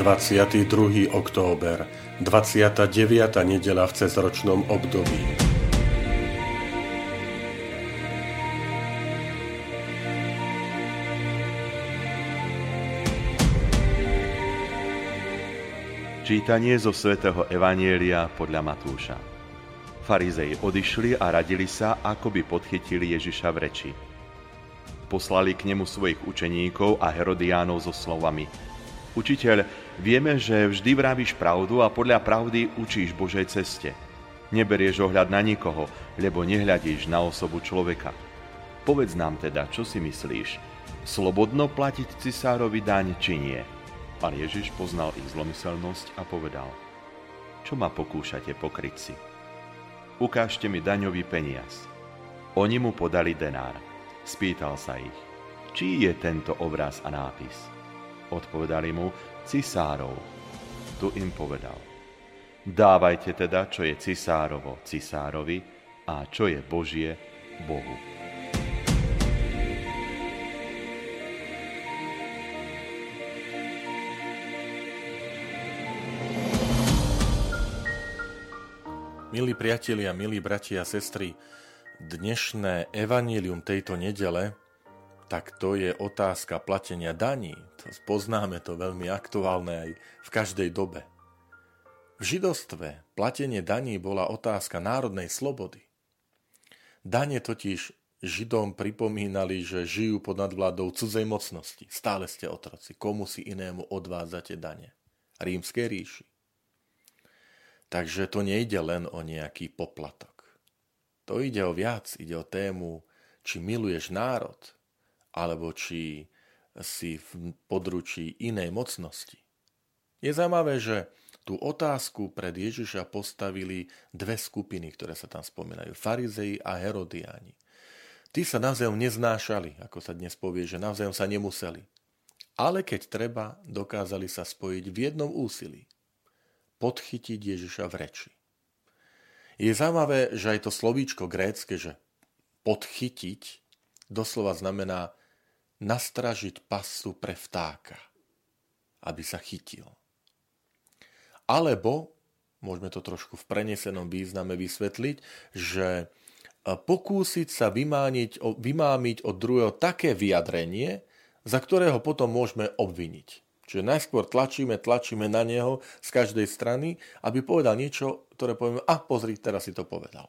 22. október, 29. nedela v cezročnom období. Čítanie zo svätého Evanielia podľa Matúša. Farizei odišli a radili sa, ako by podchytili Ježiša v reči. Poslali k nemu svojich učeníkov a Herodiánov so slovami – Učiteľ, vieme, že vždy vravíš pravdu a podľa pravdy učíš Božej ceste. Neberieš ohľad na nikoho, lebo nehľadíš na osobu človeka. Povedz nám teda, čo si myslíš. Slobodno platiť cisárovi daň, či nie? Pán Ježiš poznal ich zlomyselnosť a povedal. Čo ma pokúšate pokryť si? Ukážte mi daňový peniaz. Oni mu podali denár. Spýtal sa ich, čí je tento obraz a nápis. Odpovedali mu, cisárov. Tu im povedal, dávajte teda, čo je cisárovo cisárovi a čo je Božie Bohu. Milí priatelia, milí bratia a sestry, dnešné evanílium tejto nedele tak to je otázka platenia daní. Poznáme to veľmi aktuálne aj v každej dobe. V židostve platenie daní bola otázka národnej slobody. Dane totiž Židom pripomínali, že žijú pod nadvládou cudzej mocnosti. Stále ste otroci. Komu si inému odvádzate dane? Rímskej ríši. Takže to nejde len o nejaký poplatok. To ide o viac, ide o tému, či miluješ národ, alebo či si v područí inej mocnosti. Je zaujímavé, že tú otázku pred Ježiša postavili dve skupiny, ktoré sa tam spomínajú. Farizei a Herodiáni. Tí sa navzájom neznášali, ako sa dnes povie, že navzájom sa nemuseli. Ale keď treba, dokázali sa spojiť v jednom úsilí. Podchytiť Ježiša v reči. Je zaujímavé, že aj to slovíčko grécke, že podchytiť, doslova znamená nastražiť pasu pre vtáka, aby sa chytil. Alebo, môžeme to trošku v prenesenom význame vysvetliť, že e, pokúsiť sa vymániť, vymámiť od druhého také vyjadrenie, za ktorého potom môžeme obviniť. Čiže najskôr tlačíme, tlačíme na neho z každej strany, aby povedal niečo, ktoré povieme, a pozri, teraz si to povedal.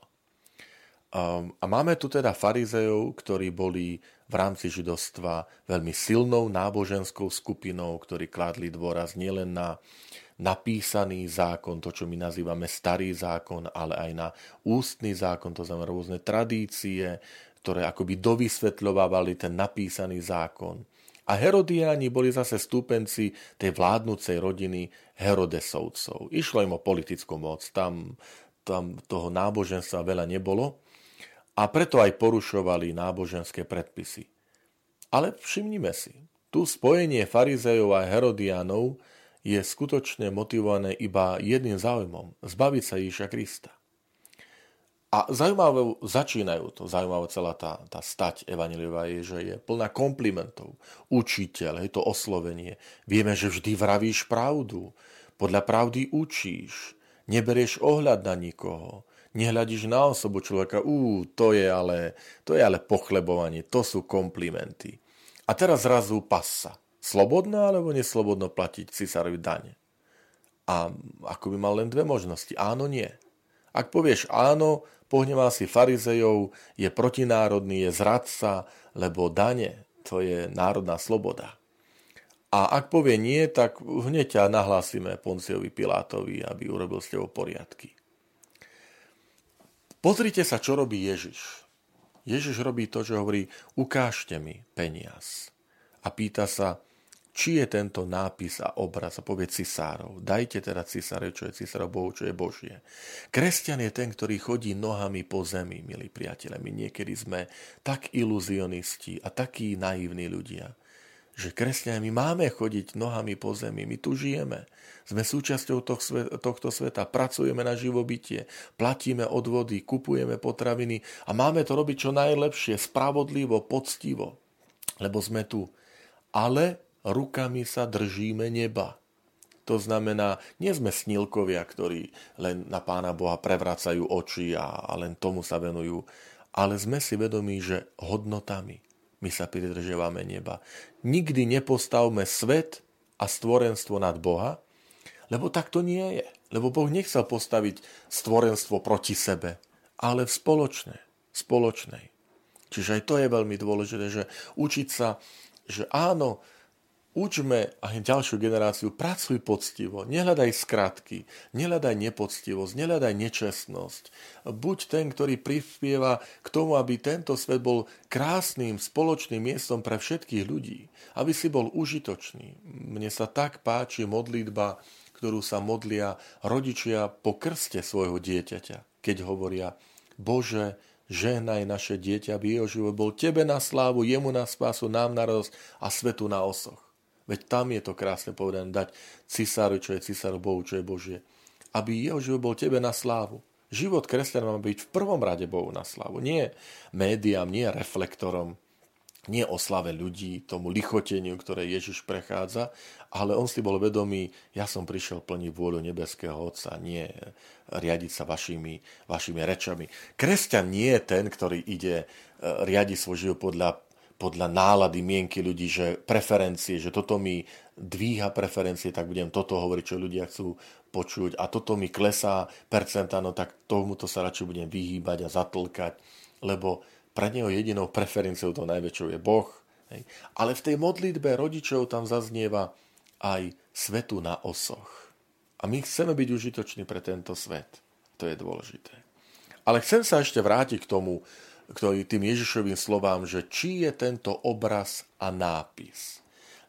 Um, a máme tu teda farizejov, ktorí boli v rámci židovstva veľmi silnou náboženskou skupinou, ktorí kladli dôraz nielen na napísaný zákon, to čo my nazývame starý zákon, ale aj na ústny zákon, to znamená rôzne tradície, ktoré akoby dovysvetľovávali ten napísaný zákon. A Herodiáni boli zase stúpenci tej vládnúcej rodiny Herodesovcov. Išlo im o politickú moc, tam, tam toho náboženstva veľa nebolo, a preto aj porušovali náboženské predpisy. Ale všimnime si, tu spojenie farizejov a herodianov je skutočne motivované iba jedným záujmom – zbaviť sa Ježiša Krista. A zaujímavé začínajú to, zaujímavé celá tá, tá stať Evangeliova je, že je plná komplimentov. Učiteľ, je to oslovenie. Vieme, že vždy vravíš pravdu. Podľa pravdy učíš. Neberieš ohľad na nikoho nehľadíš na osobu človeka, ú, to je ale, to je ale pochlebovanie, to sú komplimenty. A teraz zrazu pasa. Slobodno alebo neslobodno platiť cisárovi dane? A ako by mal len dve možnosti. Áno, nie. Ak povieš áno, pohneval si farizejov, je protinárodný, je zradca, lebo dane, to je národná sloboda. A ak povie nie, tak hneď ťa nahlásime Ponciovi Pilátovi, aby urobil s tebou poriadky. Pozrite sa, čo robí Ježiš. Ježiš robí to, že hovorí, ukážte mi peniaz. A pýta sa, či je tento nápis a obraz a povie cisárov. Dajte teda cisáre, čo je cisárov čo je Božie. Kresťan je ten, ktorý chodí nohami po zemi, milí priatelia. My niekedy sme tak iluzionisti a takí naivní ľudia, že kresťania my máme chodiť nohami po zemi, my tu žijeme. Sme súčasťou tohto sveta, pracujeme na živobytie, platíme odvody, kupujeme potraviny a máme to robiť čo najlepšie, spravodlivo, poctivo, lebo sme tu. Ale rukami sa držíme neba. To znamená, nie sme snílkovia, ktorí len na Pána Boha prevracajú oči a, len tomu sa venujú, ale sme si vedomí, že hodnotami my sa pridržiavame neba. Nikdy nepostavme svet a stvorenstvo nad Boha, lebo tak to nie je. Lebo Boh nechcel postaviť stvorenstvo proti sebe, ale v spoločnej. spoločnej. Čiže aj to je veľmi dôležité, že učiť sa, že áno, Učme aj ďalšiu generáciu, pracuj poctivo, nehľadaj skratky, nehľadaj nepoctivosť, nehľadaj nečestnosť. Buď ten, ktorý prispieva k tomu, aby tento svet bol krásnym spoločným miestom pre všetkých ľudí, aby si bol užitočný. Mne sa tak páči modlitba, ktorú sa modlia rodičia po krste svojho dieťaťa, keď hovoria Bože, žehnaj naše dieťa, aby jeho život bol Tebe na slávu, jemu na spásu, nám na radosť a svetu na osoch. Veď tam je to krásne povedané, dať cisáru, čo je cisáru Bohu, čo je Božie. Aby jeho život bol tebe na slávu. Život kresťana má byť v prvom rade Bohu na slávu. Nie médiám, nie reflektorom, nie oslave ľudí, tomu lichoteniu, ktoré Ježiš prechádza, ale on si bol vedomý, ja som prišiel plniť vôľu nebeského Otca, nie riadiť sa vašimi, vašimi rečami. Kresťan nie je ten, ktorý ide eh, riadiť svoj život podľa podľa nálady mienky ľudí, že preferencie, že toto mi dvíha preferencie, tak budem toto hovoriť, čo ľudia chcú počuť a toto mi klesá percenta, no tak tomuto sa radšej budem vyhýbať a zatlkať, lebo pre neho jedinou preferenciou to najväčšou je Boh. Hej. Ale v tej modlitbe rodičov tam zaznieva aj svetu na osoch. A my chceme byť užitoční pre tento svet. To je dôležité. Ale chcem sa ešte vrátiť k tomu, ktorý tým Ježišovým slovám, že či je tento obraz a nápis.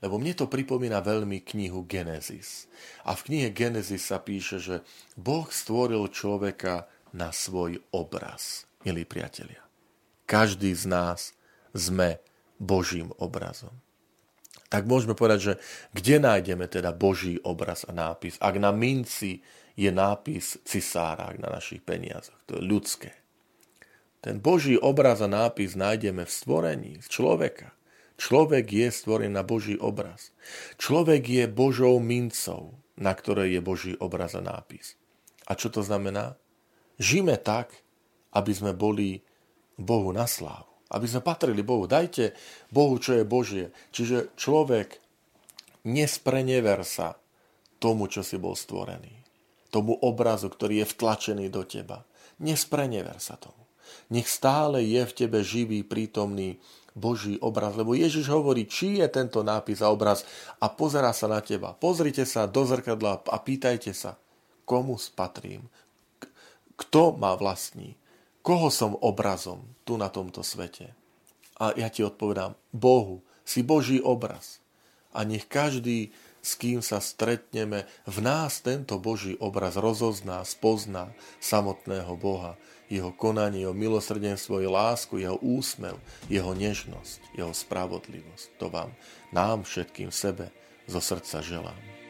Lebo mne to pripomína veľmi knihu Genesis. A v knihe Genesis sa píše, že Boh stvoril človeka na svoj obraz. Milí priatelia, každý z nás sme Božím obrazom. Tak môžeme povedať, že kde nájdeme teda Boží obraz a nápis? Ak na minci je nápis cisára, na našich peniazoch, to je ľudské. Ten Boží obraz a nápis nájdeme v stvorení, z človeka. Človek je stvorený na Boží obraz. Človek je Božou mincov, na ktorej je Boží obraz a nápis. A čo to znamená? Žime tak, aby sme boli Bohu na slávu. Aby sme patrili Bohu. Dajte Bohu, čo je Božie. Čiže človek nesprenever sa tomu, čo si bol stvorený. Tomu obrazu, ktorý je vtlačený do teba. Nesprenever sa tomu nech stále je v tebe živý, prítomný Boží obraz. Lebo Ježiš hovorí, či je tento nápis a obraz a pozerá sa na teba. Pozrite sa do zrkadla a pýtajte sa, komu spatrím, kto ma vlastní, koho som obrazom tu na tomto svete. A ja ti odpovedám, Bohu, si Boží obraz. A nech každý, s kým sa stretneme, v nás tento Boží obraz rozozná, spozná samotného Boha jeho konanie, jeho milosrdenstvo, jeho lásku, jeho úsmev, jeho nežnosť, jeho spravodlivosť. To vám, nám všetkým sebe zo srdca želám.